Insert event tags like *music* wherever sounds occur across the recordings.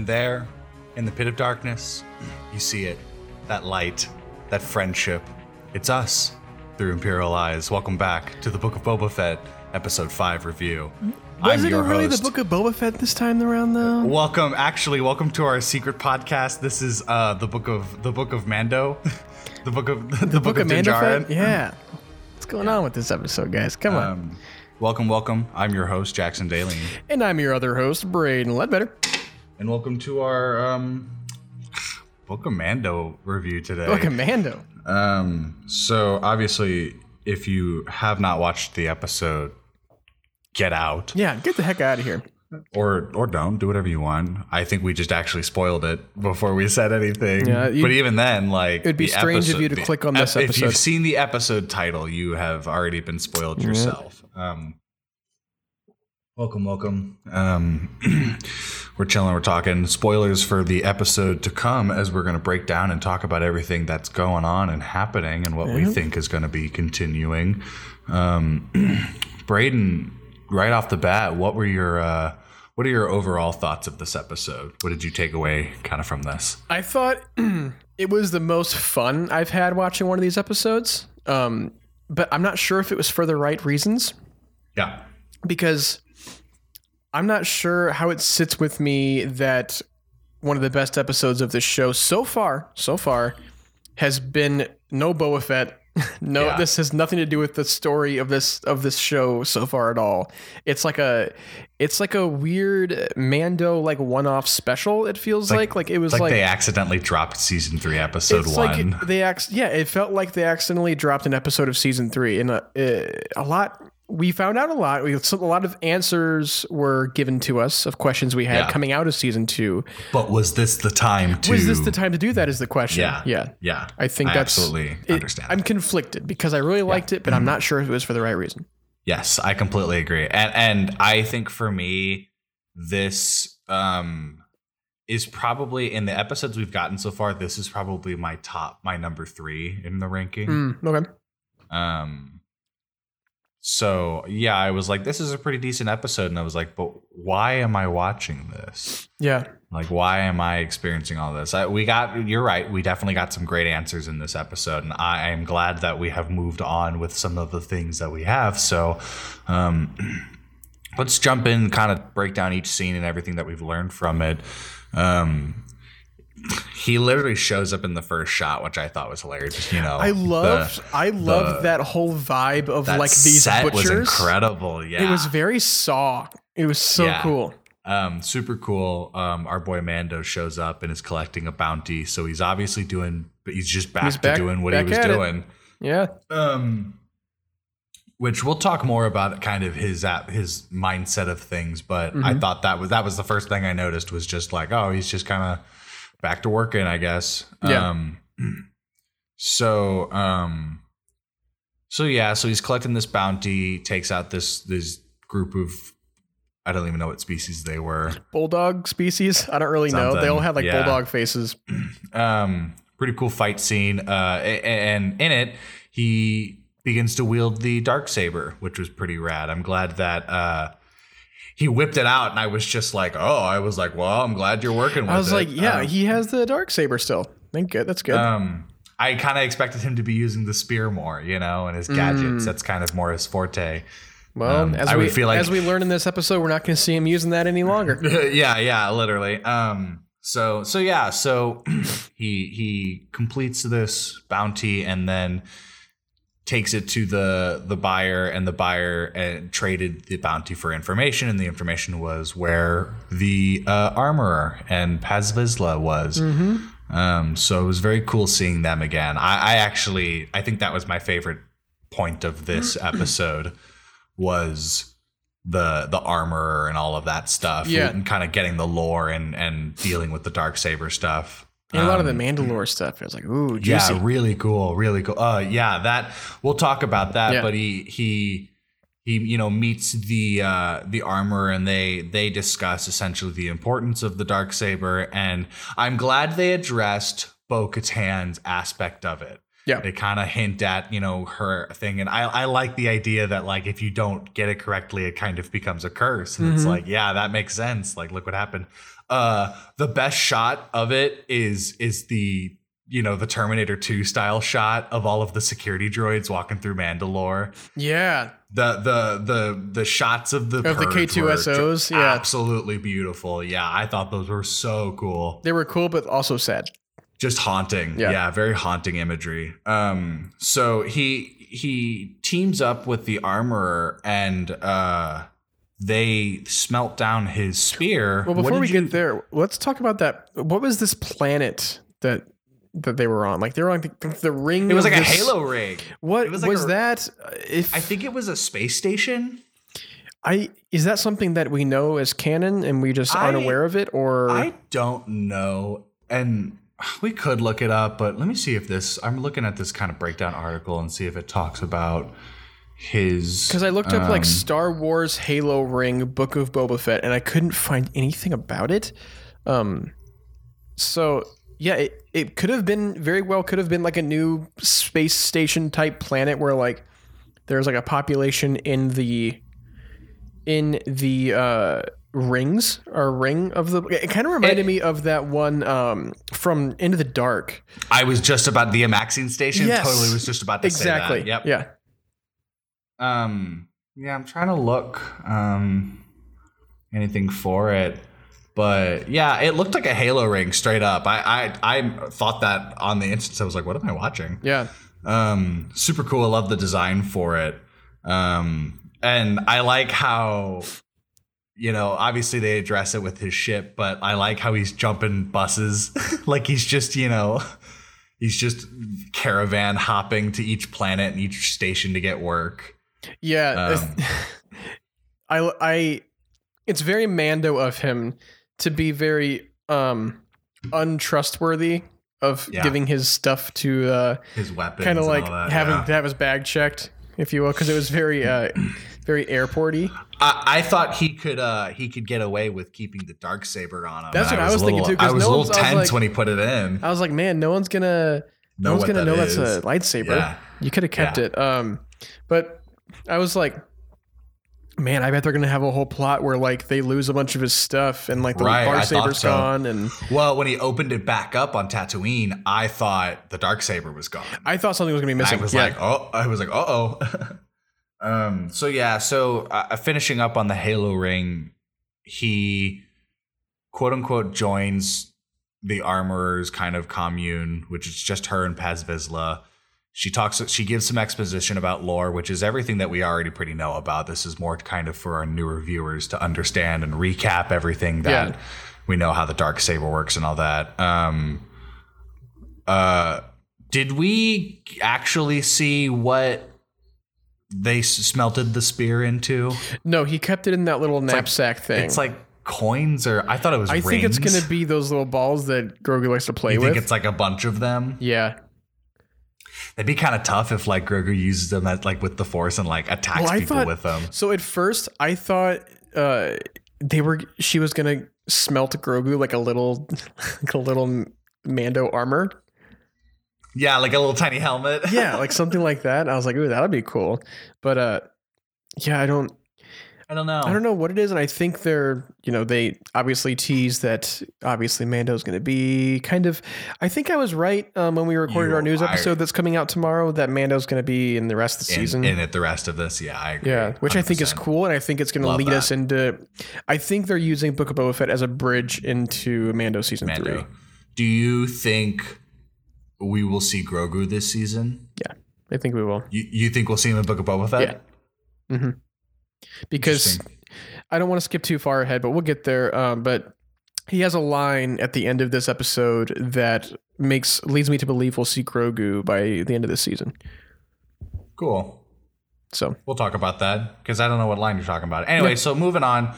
And there, in the pit of darkness, you see it. That light, that friendship. It's us through Imperial Eyes. Welcome back to the Book of Boba Fett, Episode 5 review. Was I'm it really host. the Book of Boba Fett this time around, though? Welcome, actually, welcome to our secret podcast. This is uh, the book of the book of Mando, *laughs* the book of the, *laughs* The Book of Din Mando? Yeah. What's going on with this episode, guys? Come on. Um, welcome, welcome. I'm your host Jackson Daly, And I'm your other host, Braydon Leadbetter. And welcome to our um, book of Mando review today. Book of Mando. Um, so obviously, if you have not watched the episode, get out Yeah, get the heck out of here. or or don't do whatever you want. I think we just actually spoiled it before we said anything. Yeah, you- but even then, like It'd be strange of you to the- click on this If episode. you've seen the episode title, you have already been spoiled yourself. Um, welcome, welcome. Um, *clears throat* we're chilling, we're talking spoilers for the episode to come as we're going to break down and talk about everything that's going on and happening and what we think is going to be continuing. Um, *clears throat* Braydon, right off the bat, what were your uh, what are your overall thoughts of this episode? What did you take away kind of from this? I thought *clears throat* it was the most fun I've had watching one of these episodes. Um, but I'm not sure if it was for the right reasons. Yeah. because I'm not sure how it sits with me that one of the best episodes of this show so far, so far, has been no Boba Fett. *laughs* no, Yeah. this has nothing to do with the story of this of this show so far at all. It's like a, it's like a weird Mando like one off special. It feels like like, it was Like, like, they accidentally dropped season three, episode it's one. like they ac- yeah, it felt like they accidentally dropped an episode of season three, and uh, a, a lot. We found out a lot. We a lot of answers were given to us of questions we had Yeah. coming out of season two. but was this the time to? Was this the time to do that? Is the question? Yeah. yeah. Yeah. I think that's absolutely it- understand. I'm conflicted because I really liked it, but I'm not sure if it was for the right reason. Yes, I completely agree. And and I think for me, this um is probably in the episodes we've gotten so far, this is probably my top my number three in the ranking. Mm, okay. Um so yeah, I was like, this is a pretty decent episode, and I was like, but why am I watching this? Yeah. Like, why am I experiencing all this? I, we got, you're right. We definitely got some great answers in this episode. And I am glad that we have moved on with some of the things that we have. So, um, *clears throat* let's jump in, kind of break down each scene and everything that we've learned from it. Um, he literally shows up in the first shot, which I thought was hilarious. You know, I loved. the- I loved the- that whole vibe of like these set butchers. was incredible. Yeah, It was very saw. It was so Yeah. cool. um, super cool. Um, our boy Mando shows up and is collecting a bounty. So he's obviously doing, but he's just back He's to back- doing what he was at it. doing. Yeah. Um, which we'll talk more about, kind of his his mindset of things. But I Mm-hmm. thought that was that was the first thing I noticed was just like, oh, he's just kind of back to working, I guess. Yeah. Um, *clears throat* so um, so yeah, so he's collecting this bounty, takes out this this group of. I don't even know what species they were. bulldog species. I don't really know. They all Something, had like yeah. bulldog faces. *clears throat* um pretty cool fight scene uh a- and in it he begins to wield the dark saber which was pretty rad i'm glad that uh he whipped it out and i was just like oh i was like well i'm glad you're working with I was it. like, yeah, um, he has the dark saber still. Thank good. That's good. um i kind of expected him to be using the spear more you know and his gadgets that's kind of more his forte well, um, as I we feel like- as we learn in this episode, we're not going to see him using that any longer. *laughs* yeah, yeah, literally. Um, so so yeah, so *clears throat* he he completes this bounty and then takes it to the the buyer, and the buyer uh, traded the bounty for information, and the information was where the uh, armorer and Paz Vizsla was. Um, so it was very cool seeing them again. I, I actually I think that was my favorite point of this *clears throat* episode was the the armor and all of that stuff. Yeah. and kind of getting the lore and and dealing with the dark saber stuff. And a lot of the Um, Mandalore stuff. It was like, ooh, juicy. yeah, really cool, really cool. Uh, yeah, that we'll talk about that. Yeah. But he he he you know meets the uh, the armor and they they discuss essentially the importance of the dark saber. And I'm glad they addressed Bo Katan's aspect of it. Yeah. They kind of hint at, you know, her thing. And I, I like the idea that, like, if you don't get it correctly, it kind of becomes a curse. And it's Mhm. like, yeah, that makes sense. Like, look what happened. Uh, the best shot of it is is the you know the Terminator 2 style shot of all of the security droids walking through Mandalore. Yeah. The the the the shots of the Of the K2SOs, yeah. absolutely beautiful. Yeah, I thought those were so cool They were cool, but also sad. just haunting Yeah. yeah. very haunting imagery um so he he teams up with the armorer and uh they smelt down his spear Well, What before did we you- get there, let's talk about that. What was this planet that that they were on? Like they were on the, the ring. it was of like a halo ring What it was, was a- that? uh, If i think it was a space station I is that something that we know as canon and we just aren't I- aware of it, or i don't know and we could look it up but let me see if this i'm looking at this kind of breakdown article and see if it talks about his because I looked up like um, Star Wars Halo Ring Book of Boba Fett and I couldn't find anything about it. Um, so yeah, it, it could have been very well could have been like a new space station type planet where like there's like a population in the in the uh rings or ring of the it kind of reminded me of that one um from into the dark I was just about the Amaxine station. Yes. Totally was just about to exactly say that. Yep. yeah Um. Yeah, I'm trying to look um anything for it, but yeah, it looked like a Halo ring straight up. I I I thought that on the instance. I was like, what am I watching? yeah Um, super cool. I love the design for it. Um, and I like how, you know, obviously they address it with his ship, but I like how he's jumping buses. *laughs* like he's just, you know, he's just caravan hopping to each planet and each station to get work. Yeah, Um, *laughs* I I it's very Mando of him to be very um untrustworthy of Yeah. giving his stuff to uh His weapons, kind of like that, having yeah. to have his bag checked, if you will, because it was very uh *clears throat* very airporty. I, I thought he could uh he could get away with keeping the dark saber on him. That's what I was a thinking little- too, I was no a little I was tense like- when he put it in. I was like, man, no one's gonna no Know one's gonna that know that's a lightsaber. Yeah. You could have kept it. Um, but I was like. Man, I bet they're gonna have a whole plot where like they lose a bunch of his stuff and like the Right, dark saber's so. gone and Well, when he opened it back up on Tatooine, I thought the dark saber was gone. I thought something was gonna be missing. I was Yeah. like, oh, I was like, uh oh. *laughs* um. So yeah. So uh, finishing up on the Halo ring, he quote unquote joins the armorer's kind of commune, which is just her and Paz Vizsla. She talks. She gives some exposition about lore, which is everything that we already pretty know about. This is more kind of for our newer viewers to understand and recap everything that Yeah. we know how the dark saber works and all that. Um, uh, did we actually see what they smelted the spear into? No, he kept it in that little like- knapsack thing. It's like coins, or I thought it was. I think it's gonna be those little balls that Grogu likes to play You with. I think it's like a bunch of them? yeah. It'd be kind of tough if like Grogu uses them as like with the Force and like attacks Well, people thought- with them. So at first, I thought uh, they were. She was gonna smelt Grogu like a little, *laughs* like a little Mando armor. Yeah, like a little tiny helmet. Yeah, *laughs* like something like that. I was like, ooh, that'd be cool. But uh, yeah, I don't. I don't know. I don't know what it is, and I think they're, you know, they obviously tease that obviously Mando's going to be kind of. I think I was right um, when we recorded You our news are- episode that's coming out tomorrow that Mando's going to be in the rest of the in, season. in it the rest of this. Yeah, I agree. yeah, which I think is cool, and I think it's going to lead that. us into. I think they're using Book of Boba Fett as a bridge into Mando season Mando. three. Do you think we will see Grogu this season? Yeah, I think we will. You, you think we'll see him in Book of Boba Fett? Yeah. hmm Because I don't want to skip too far ahead, but we'll get there. Um, but he has a line at the end of this episode that makes leads me to believe we'll see Grogu by the end of this season. Cool. So We'll talk about that because I don't know what line you're talking about. Anyway, Yeah. so moving on.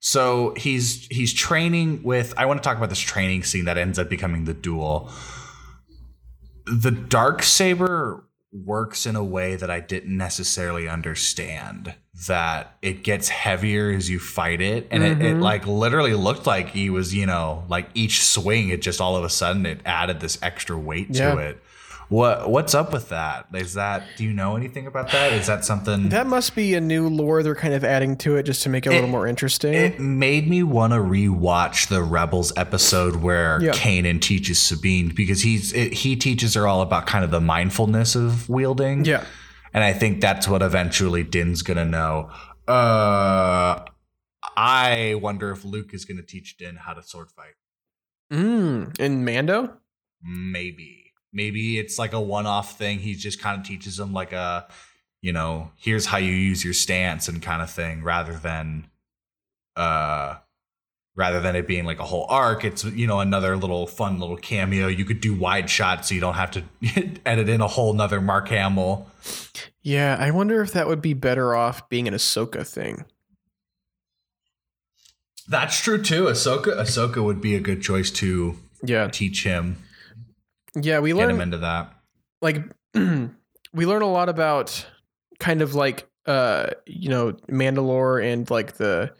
So he's he's training with. I want to talk about this training scene that ends up becoming the duel. The dark saber works in a way that I didn't necessarily understand. That it gets heavier as you fight it, and it, it Mhm. like literally looked like he was, you know, like each swing, it just all of a sudden it added this extra weight Yeah. to it. What what's up with that? Is that do you know anything about that? Is that something That must be a new lore they're kind of adding to it just to make it a little more interesting. it made me want to rewatch the Rebels episode where Yeah. Kanan teaches Sabine because he's it, he teaches her all about kind of the mindfulness of wielding. yeah. And I think that's what eventually Din's gonna know. Uh, I wonder if Luke is gonna teach Din how to sword fight. Mm. And Mando? Maybe, maybe it's like a one-off thing. He just kind of teaches him like a, you know, here's how you use your stance and kind of thing, rather than, uh, rather than it being like a whole arc. It's you know another little fun little cameo. You could do wide shots, so you don't have to *laughs* edit in a whole nother Mark Hamill. Yeah, I wonder if that would be better off being an Ahsoka thing. That's true too. Ahsoka Ahsoka would be a good choice to Yeah. teach him, Yeah, we get learn him into that. like *clears throat* we learn a lot about kind of like uh you know Mandalore and like the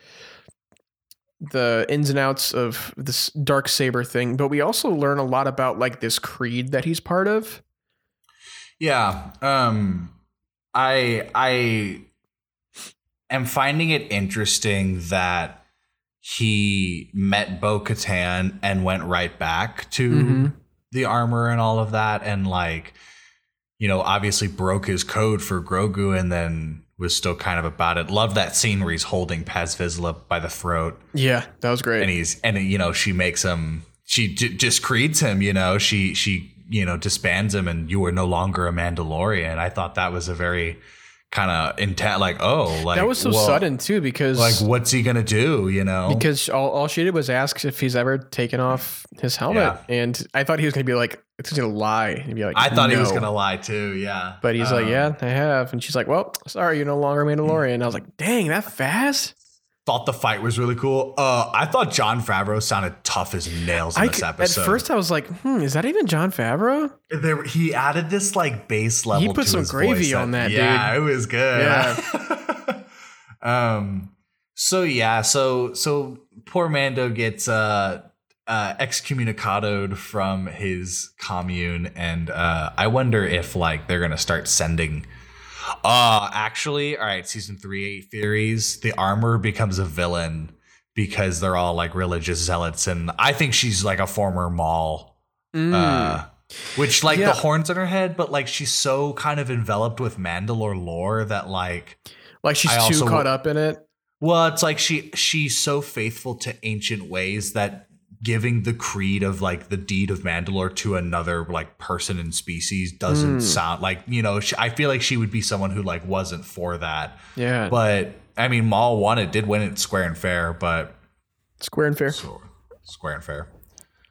the ins and outs of this dark saber thing but we also learn a lot about like this creed that he's part of Yeah. Um I I am finding it interesting that he met Bo Katan and went right back to Mhm. The armor and all of that and like you know obviously broke his code for Grogu and then was still kind of about it. Love that scene where he's holding Paz Vizsla by the throat. Yeah that was great. And he's and you know she makes him she just him you know she she you know disbands him and you are no longer a mandalorian. I thought that was a very kind of intent like oh like that was so well, sudden too because like what's he gonna do you know? Because all, all she did was ask if he's ever taken off his helmet and i thought he was gonna be like it's gonna lie and be like i thought he was gonna lie too yeah. But he's like Um, yeah i have and she's like well sorry you're no longer a mandalorian i was like dang that fast thought the fight was really cool uh i thought jon favreau sounded tough as nails in I this c- at first I was like, hmm, is that even Jon Favreau? there, he added this like base level. He put some gravy voice on that, dude. Yeah, it was good. Yeah. *laughs* um. So yeah. So so poor Mando gets uh uh excommunicated from his commune, and uh I wonder if like they're gonna start sending. Uh actually, all right. Season three theories. The armor becomes a villain because they're all like religious zealots, and I think she's like a former Maul Mm. uh, which like Yeah. the horns in her head, but like she's so kind of enveloped with Mandalore lore that like, like she's I too caught up in it. well, it's like she she's so faithful to ancient ways that giving the creed of like the deed of Mandalore to another like person and species doesn't Mm. sound like you know. She, I feel like she would be someone who like wasn't for that, Yeah, but I mean, Maul won it, did win it square and fair, but square and fair. so, square and fair,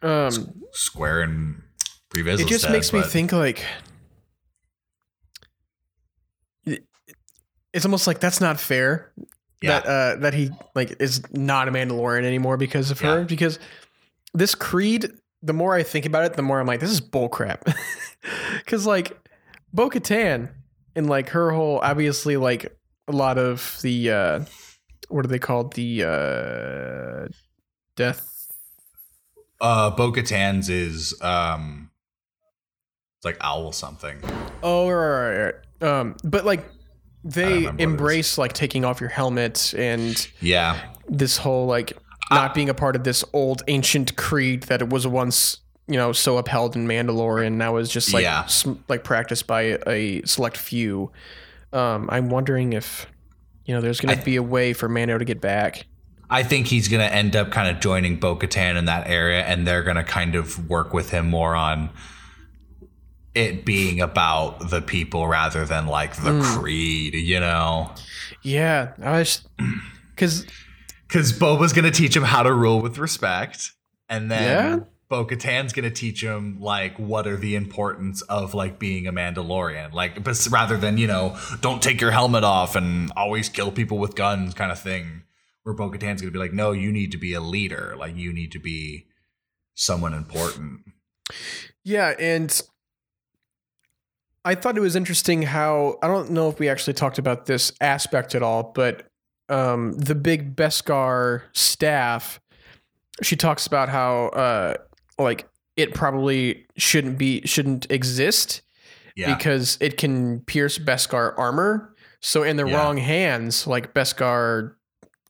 Um, square and Previs it just makes me think like it's almost like that's not fair Yeah. that uh that he like is not a Mandalorian anymore because of her because this creed the more I think about it the more I'm like this is bullcrap *laughs* because like Bo Katan and like her whole obviously like a lot of the uh what are they called the uh death Uh, Bo Katan's is um, it's like owl something. Oh, right, right, right. Um, but like they remember what it is. embrace like taking off your helmet and Yeah, this whole like not being a part of this old ancient creed that it was once you know so upheld in Mandalore and now is just like Yeah. sm- like practiced by a select few. Um, I'm wondering if you know there's going to be a way for Mando to get back. I think he's gonna end up kind of joining Bo Katan in that area, and they're gonna kind of work with him more on it being about the people rather than like the Mm. creed, you know. Yeah, I was because Because Boba's gonna teach him how to rule with respect, and then Yeah. Bo Katan's gonna teach him like what are the importance of like being a Mandalorian, like but rather than you know don't take your helmet off and always kill people with guns kind of thing. Where Bo Katan's gonna be like, no, you need to be a leader, like you need to be someone important. Yeah, and I thought it was interesting how I don't know if we actually talked about this aspect at all, but um, the big Beskar staff, she talks about how uh, like it probably shouldn't be shouldn't exist Yeah. because it can pierce Beskar armor. So in the Yeah. wrong hands, like Beskar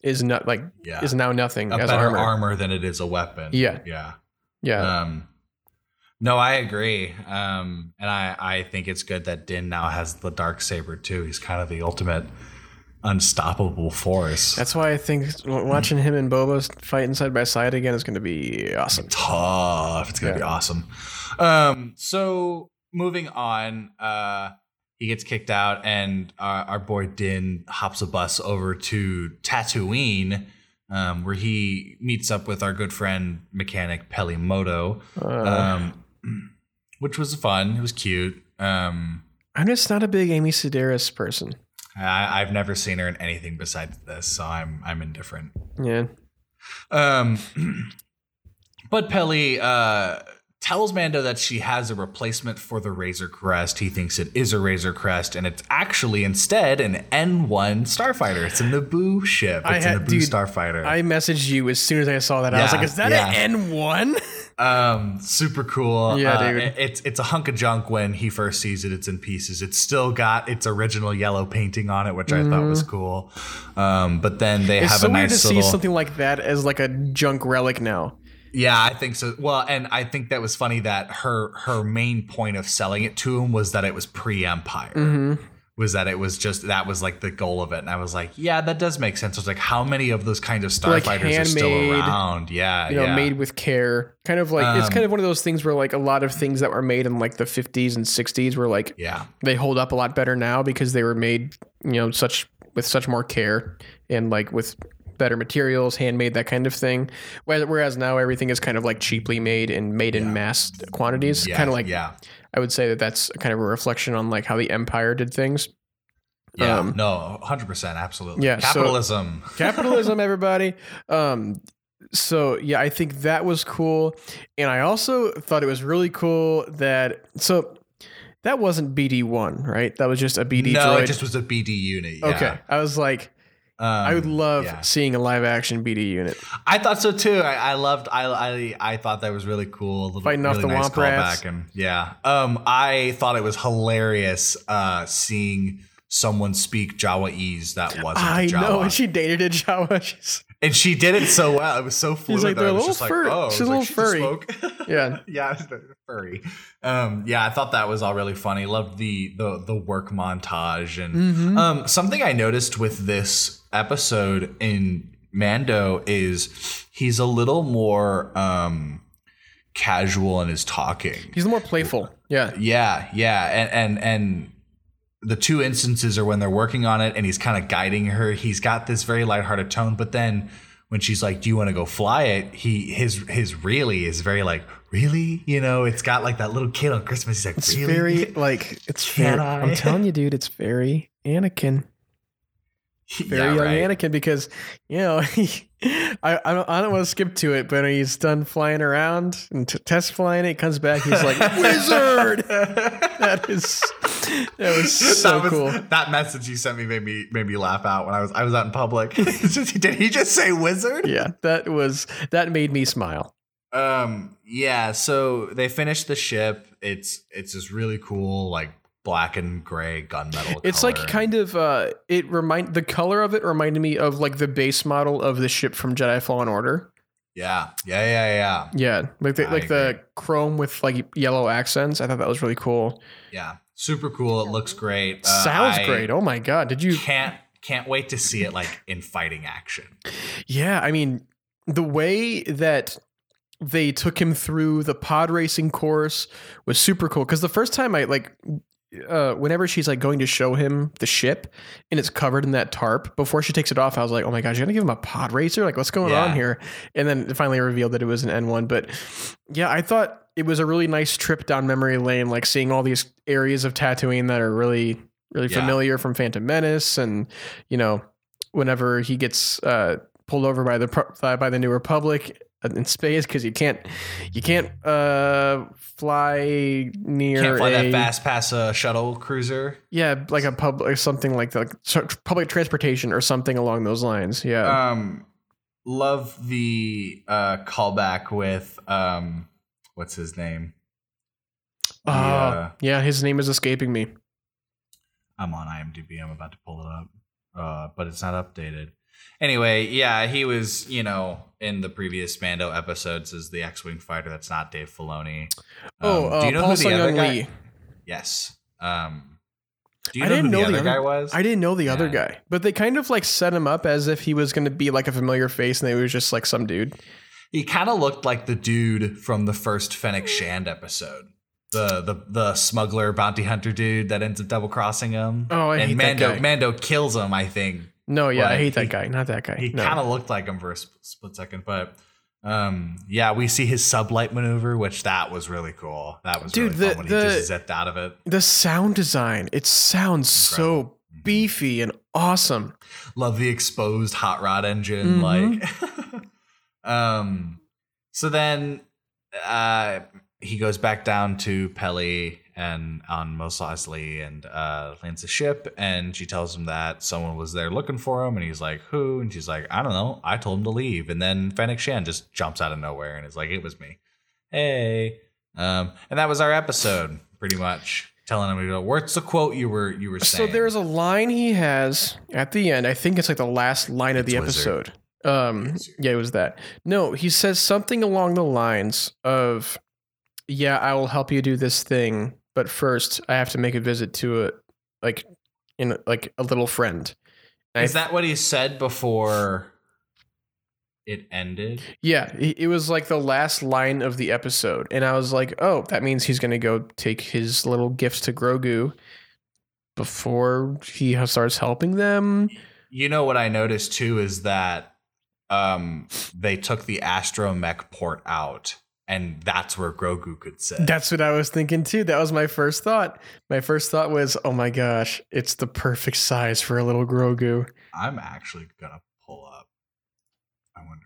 is not like yeah. is now nothing a as better armor. armor. than it is a weapon. Yeah. Yeah. Yeah. Um, no, I agree. Um, and I, I think it's good that Din now has the dark saber too. He's kind of the ultimate unstoppable force. That's why I think watching him and Boba fighting side by side again is going to be awesome. tough. It's gonna be awesome. Um, so moving on, uh, he gets kicked out, and our, our boy Din hops a bus over to Tatooine, um, where he meets up with our good friend mechanic Peli Motto, Uh, um, *clears throat* which was fun. It was cute. Um, I'm just not a big Amy Sedaris person. I, I've never seen her in anything besides this, so I'm I'm indifferent. Yeah. Um, *clears throat* but Peli uh, tells Mando that she has a replacement for the Razor Crest. He thinks it is a Razor Crest, and it's actually instead an N1 starfighter. It's a Naboo ship. I It's had- a Naboo dude, starfighter. I messaged you as soon as I saw that. I was like, "Is that yeah. an N1?" *laughs* um, super cool. Yeah, Uh, dude. It's it's a hunk of junk when he first sees it. It's in pieces. It's still got its original yellow painting on it, which I thought was cool. Um, but then they Mm-hmm. It's have so a weird nice to little. see something like that as like a junk relic now. Yeah, I think so. Well, and I think that was funny that her her main point of selling it to him was that it was pre-Empire. Mm-hmm. Was that it was just that was like the goal of it, and I was like, yeah, that does make sense. I was like, how many of those kinds of Like starfighters are still around? Yeah, You know, yeah. made with care. Kind of like it's Um, kind of one of those things where like a lot of things that were made in like the 50s and 60s were like yeah, they hold up a lot better now because they were made, you know, such with such more care and like with better materials, handmade, that kind of thing. Whereas now everything is kind of like cheaply made and made in mass quantities. yeah, kind of like yeah, I would say that that's kind of a reflection on like how the empire did things. yeah. um, no, hundred percent, absolutely. yeah, so- capitalism. *laughs* Capitalism, everybody. Um, so yeah, I think that was cool, and I also thought it was really cool that so that wasn't BD one, right? That was just a BD no, droid. it just was a BD unit. Yeah. okay, I was like, Um, I would love yeah. seeing a live action BD unit. I thought so too. I, I loved. I, I I thought that was really cool. A little, Fighting off the nice Womp Rats. and yeah. Um, I thought it was hilarious. Uh, seeing someone speak Jawaese that wasn't I Jawa, know, *laughs* and she dated a Jawa. *laughs* She's, and she did it so well. It was so fluid. She's like, that I a was little just like, oh, she's a little just furry. *laughs* *laughs* yeah, yeah, *laughs* it's furry. Um, yeah, I thought that was all really funny. Loved the the the work montage and Mm-hmm. um, something I noticed with this episode in Mando is he's a little more um casual in his talking. he's more playful. Yeah, Yeah, yeah, and and and the two instances are when they're working on it and he's kind of guiding her. He's got this very lighthearted tone, but then when she's like, "Do you want to go fly it?" He his his really is very like, "Really?" You know, it's got like that little kid on Christmas. He's like, it's "Really?" very like it's very? I'm telling you, dude, it's very Anakin. *laughs* very yeah, young right. Anakin because you know he, *laughs* I I don't, I don't want to skip to it, but he's done flying around and t- test flying it, comes back. He's like *laughs* wizard. that is that was so that was, cool. That message you sent me made me made me laugh out when I was I was out in public. Did he just say wizard? Yeah, that was that made me smile. Um. Yeah. So they finished the ship. It's it's this really cool like black and gray gunmetal. It's color. like kind of uh it remind the color of it reminded me of like the base model of the ship from Jedi Fallen Order. Yeah. Yeah. Yeah. Yeah. Yeah, like the I like the chrome with like yellow accents. I thought that was really cool. Yeah. Super cool. It looks great. Uh, Sounds I great. Oh my god, did you Can't can't wait to see it like in fighting action. Yeah, I mean, the way that they took him through the pod racing course was super cool. Because the first time I like, uh, whenever she's like going to show him the ship and it's covered in that tarp, before she takes it off, I was like, oh my gosh, you're gonna give him a pod racer? Like, what's going on here? And then it finally revealed that it was an N1. But yeah, I thought it was a really nice trip down memory lane, like seeing all these areas of Tatooine that are really, really Yeah. familiar from Phantom Menace, and you know, whenever he gets uh, pulled over by the by the New Republic in space because you can't you can't uh, fly near Can't fly a, that fast past a shuttle cruiser. Yeah, like a public something like that, like public transportation or something along those lines. Yeah, Um, love the uh callback with um what's his name? Uh, Yeah. yeah, his name is escaping me. I'm on IMDb. I'm about to pull it up, uh, but it's not updated. Anyway, yeah, he was, you know, in the previous Mando episodes as the X-wing fighter. That's not Dave Filoni. oh, Um, uh, do you know Paul who the other Sun-Hyung guy? Lee. Yes. Um, do you I know didn't who know the the other guy was? I didn't know the other guy, but they kind of like set him up as if he was going to be like a familiar face, and he was just like some dude. He kind of looked like the dude from the first Fennec Shand episode. The, the the smuggler bounty hunter dude that ends up double crossing him. Oh, I and hate that guy. Mando kills him, I think. No, yeah, I hate that he- guy. Not that guy. He no. kind of looked like him for a sp- split second, but um, yeah, we see his sublight maneuver, which that was really cool. That was Dude, really the- fun when the- he just zipped out of it. the sound design. It sounds so Incredible. Mhm. beefy and awesome. Love the exposed hot rod engine, Mhm. like. *laughs* um, so then, uh, he goes back down to Peli and on Mos Eisley and uh, lands a ship, and she tells him that someone was there looking for him, and he's like, "Who?" And she's like, "I don't know. I told him to leave." And then Fennec Shand just jumps out of nowhere and is like, "It was me." Hey, um, and that was our episode, pretty much telling him, "You know, "What's the quote you were you were saying? So there's a line he has at the end. I think it's like the last line of the Wizard. episode. Um, yeah, it was that. No, he says something along the lines of, "Yeah, I will help you do this thing, but first I have to make a visit to a like in like a little friend." And I Is that what he said before it ended? Yeah, it it was like the last line of the episode, and I was like, "Oh, that means he's gonna go take his little gifts to Grogu before he starts helping them." You know what I noticed too is that um they took the astromech port out and that's where Grogu could sit. That's what I was thinking too. That was my first thought. My first thought was, "Oh my gosh, it's the perfect size for a little Grogu." I'm actually gonna pull up. I wonder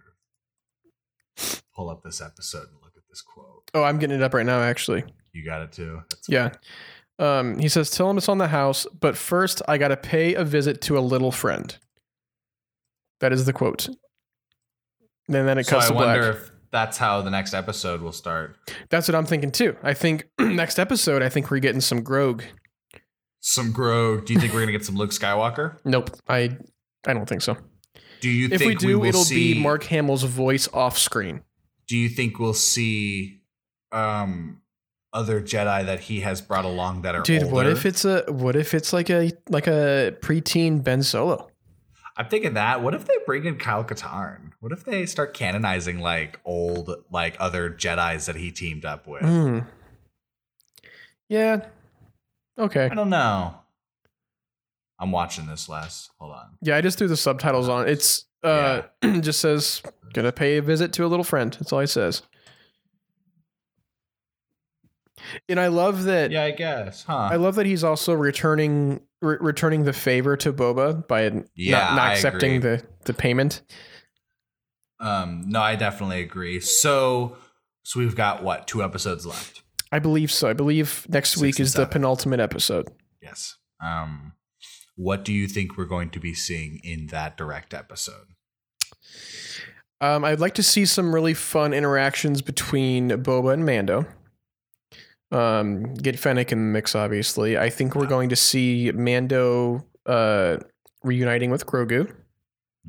if pull up this episode and look at this quote. Oh, I'm getting it up right now. Actually, You got it too. That's yeah. Um, he says, "Tell him it's on the house, but first I got to pay a visit to a little friend." That is the quote. And then it So cuts I to black. wonder if that's how the next episode will start. That's what I'm thinking too. I think *clears throat* next episode, I think we're getting some Grog. Some Grog. Do you think we're gonna get some Luke Skywalker? *laughs* Nope, I I don't think so. Do you If we do, will it'll see, be Mark Hamill's voice off screen. do you think we'll see um other Jedi that he has brought along that are Dude, older? what if it's a what if it's like a like a preteen Ben Solo? I'm thinking that. What if they bring in Kyle Katarn? What if they start canonizing like old like other Jedi's that he teamed up with? Hmm. Yeah. Okay. I don't know. I'm watching this less. Hold on. Yeah, I just threw the subtitles on. It's uh *clears throat* just says gonna pay a visit to a little friend. That's all he says. And I love that Yeah, I guess. Huh. I love that he's also returning re- returning the favor to Boba by Yeah, not, not accepting the the payment. um no, I definitely agree. So so we've got what, two episodes left. I believe so. I believe next Six week is the penultimate episode. Yes. Um what do you think we're going to be seeing in that direct episode? Um, I'd like to see some really fun interactions between Boba and Mando. Um, get Fennec in the mix, obviously. I think we're Yeah. going to see Mando uh, reuniting with Grogu.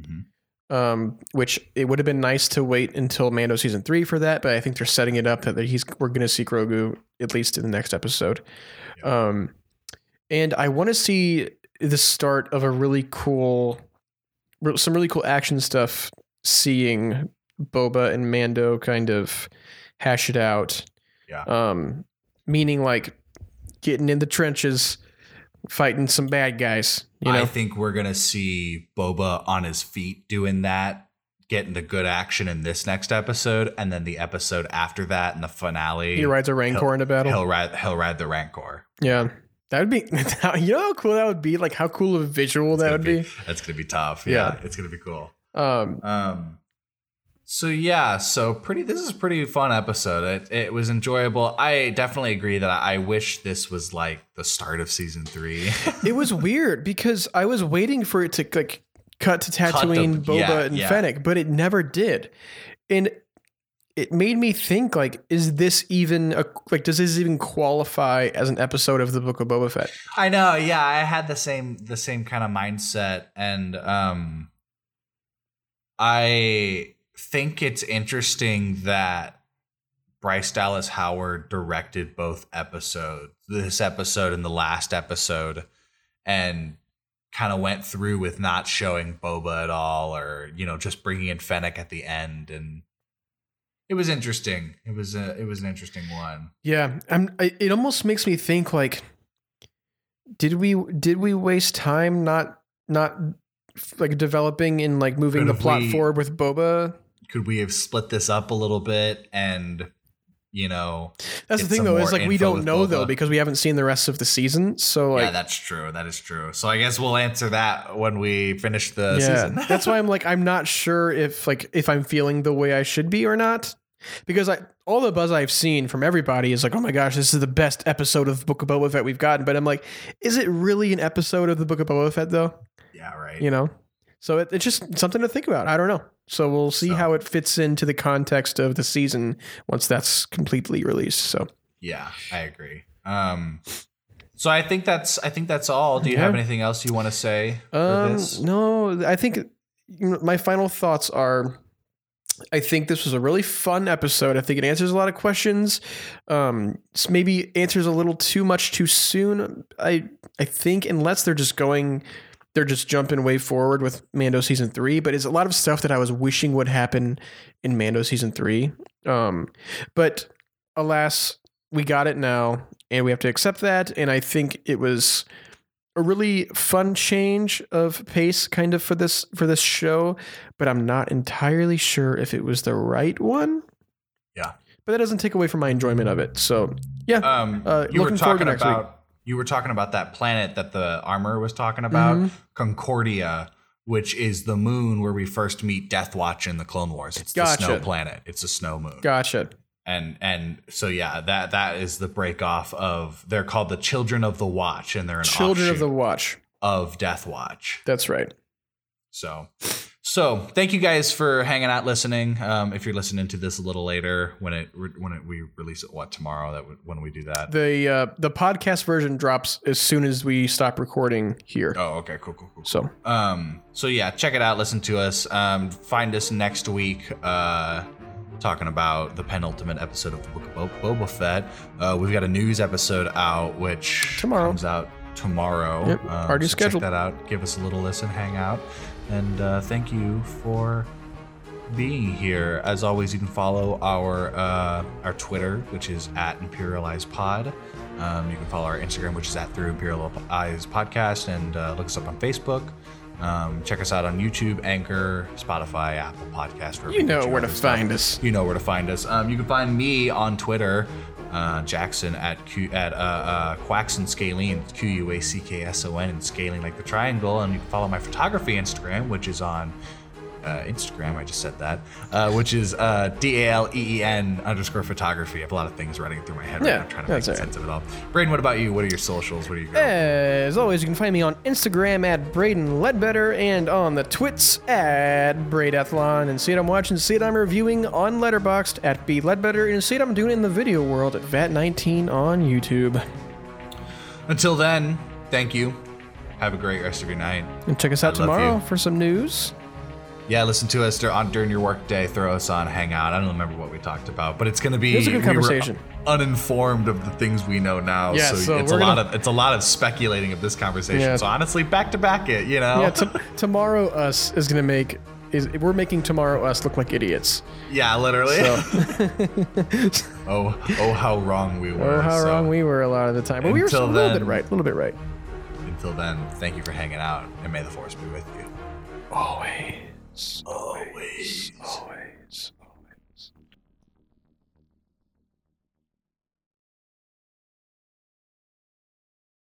Mhm. Um, which it would have been nice to wait until Mando season three for that, but I think they're setting it up that he's we're going to see Grogu at least in the next episode. Um, and I want to see the start of a really cool, some really cool action stuff. Seeing Boba and Mando kind of hash it out. Yeah. Um, meaning like getting in the trenches, fighting some bad guys. You know, I think we're gonna see Boba on his feet doing that, getting the good action in this next episode, and then the episode after that and the finale, he rides a Rancor into battle. he'll ride he'll ride the Rancor. Yeah. That would be, *laughs* you know how cool that would be? Like how cool of a visual It's that would be. *laughs* That's gonna be tough. Yeah. Yeah, it's gonna be cool. Um, Um, so yeah, so pretty. This is a pretty fun episode. It it was enjoyable. I definitely agree that I wish this was like the start of season three. *laughs* it was weird because I was waiting for it to like cut to Cut the- Tatooine, Boba, yeah, and yeah. Fennec, but it never did. And it made me think like, is this even a like? Does this even qualify as an episode of the Book of Boba Fett? I know. Yeah, I had the same the same kind of mindset, and um, I think it's interesting that Bryce Dallas Howard directed both episodes, this episode and the last episode, and kind of went through with not showing Boba at all, or you know, just bringing in Fennec at the end, and it was interesting. It was a it was an interesting one. Yeah, I'm, I, it almost makes me think like, did we did we waste time not not like developing and like moving Could the plot we- forward with Boba? Could we have split this up a little bit and you know That's the thing though, is like we don't know though because we haven't seen the rest of the season. So like yeah that's true that is true so i guess we'll answer that when we finish the yeah, season *laughs* that's why I'm like I'm not sure if like if I'm feeling the way I should be or not. Because I all the buzz I've seen from everybody is like, oh my gosh, this is the best episode of Book of Boba Fett we've gotten. But I'm like, is it really an episode of the Book of Boba Fett though? yeah right You know, so it, it's just something to think about. I don't know. So we'll see So- how it fits into the context of the season once that's completely released. So yeah i agree um so i think that's i think that's all do you Yeah. have anything else you want to say Um, no, I think my final thoughts are. I think this was a really fun episode. I think it answers a lot of questions. Um, maybe answers a little too much too soon. I I think unless they're just going, they're just jumping way forward with Mando season three. But it's a lot of stuff that I was wishing would happen in Mando season three. Um, but alas, we got it now, and we have to accept that. And I think it was a really fun change of pace kind of for this for this show but i'm not entirely sure if it was the right one Yeah. but that doesn't take away from my enjoyment of it so yeah um uh, you were looking forward to talking next week. You were talking about that planet that the armor was talking about Mhm. concordia which is the moon where we first meet Death Watch in the Clone Wars. It's the Gotcha. snow planet. It's a snow moon. gotcha and and so yeah that that is the break off of they're called the children of the watch and they're an children of the watch of death watch that's right so so thank you guys for hanging out listening um if you're listening to this a little later when it when it we release it what tomorrow that when we do that the uh, the podcast version drops as soon as we stop recording here oh okay cool cool cool so Um, so yeah, check it out, listen to us. Um, find us next week, uh, talking about the penultimate episode of the Book of Bo- Boba Fett. Uh, we've got a news episode out, which Tomorrow. comes out tomorrow. Yep, Um, already so scheduled. Check that out. Give us a little listen, hang out, and uh, thank you for being here. As always, you can follow our uh, our Twitter, which is at Imperial Eyes Pod. Um, you can follow our Instagram, which is at Through Imperial Eyes Podcast, and uh, look us up on Facebook. Um, check us out on YouTube, Anchor, Spotify, Apple Podcast. you know where to stuff. find us You know where to find us. Um, you can find me on Twitter, uh, Jackson at Q at uh, uh, Quackson Scalene, Q U A C K S O N, and scalene like the triangle. And you can follow my photography Instagram, which is on uh, Instagram. I just said that, uh, which is uh, D A L E E N underscore photography. I have a lot of things running through my head right Yeah, now, trying to make right. sense of it all. Braydon, what about you? What are your socials? What are you? As always, you can find me on Instagram at Braydon Leadbetter and on the twits at Braydathalon. And see what I'm watching, see what I'm reviewing on Letterboxd at B Leadbetter, and see what I'm doing in the video world at VAT19 on YouTube. Until then, thank you. Have a great rest of your night. And check us out tomorrow you. for some news. Yeah, listen to us on during your work day. Throw us on Hangout. I don't remember what we talked about, but it's going to be. It was a good we conversation. uninformed of the things we know now, Yeah, so, so it's a lot gonna- of it's a lot of speculating of this conversation. Yeah. So honestly, back to back it, you know. Yeah, t- tomorrow us is gonna make is we're making tomorrow us look like idiots. Yeah, literally. So *laughs* oh, oh, how wrong we oh, were. oh, how So, wrong we were a lot of the time, but we were Until a little bit right, a little bit right. Until then, thank you for hanging out, and may the force be with you. Always, Always. always.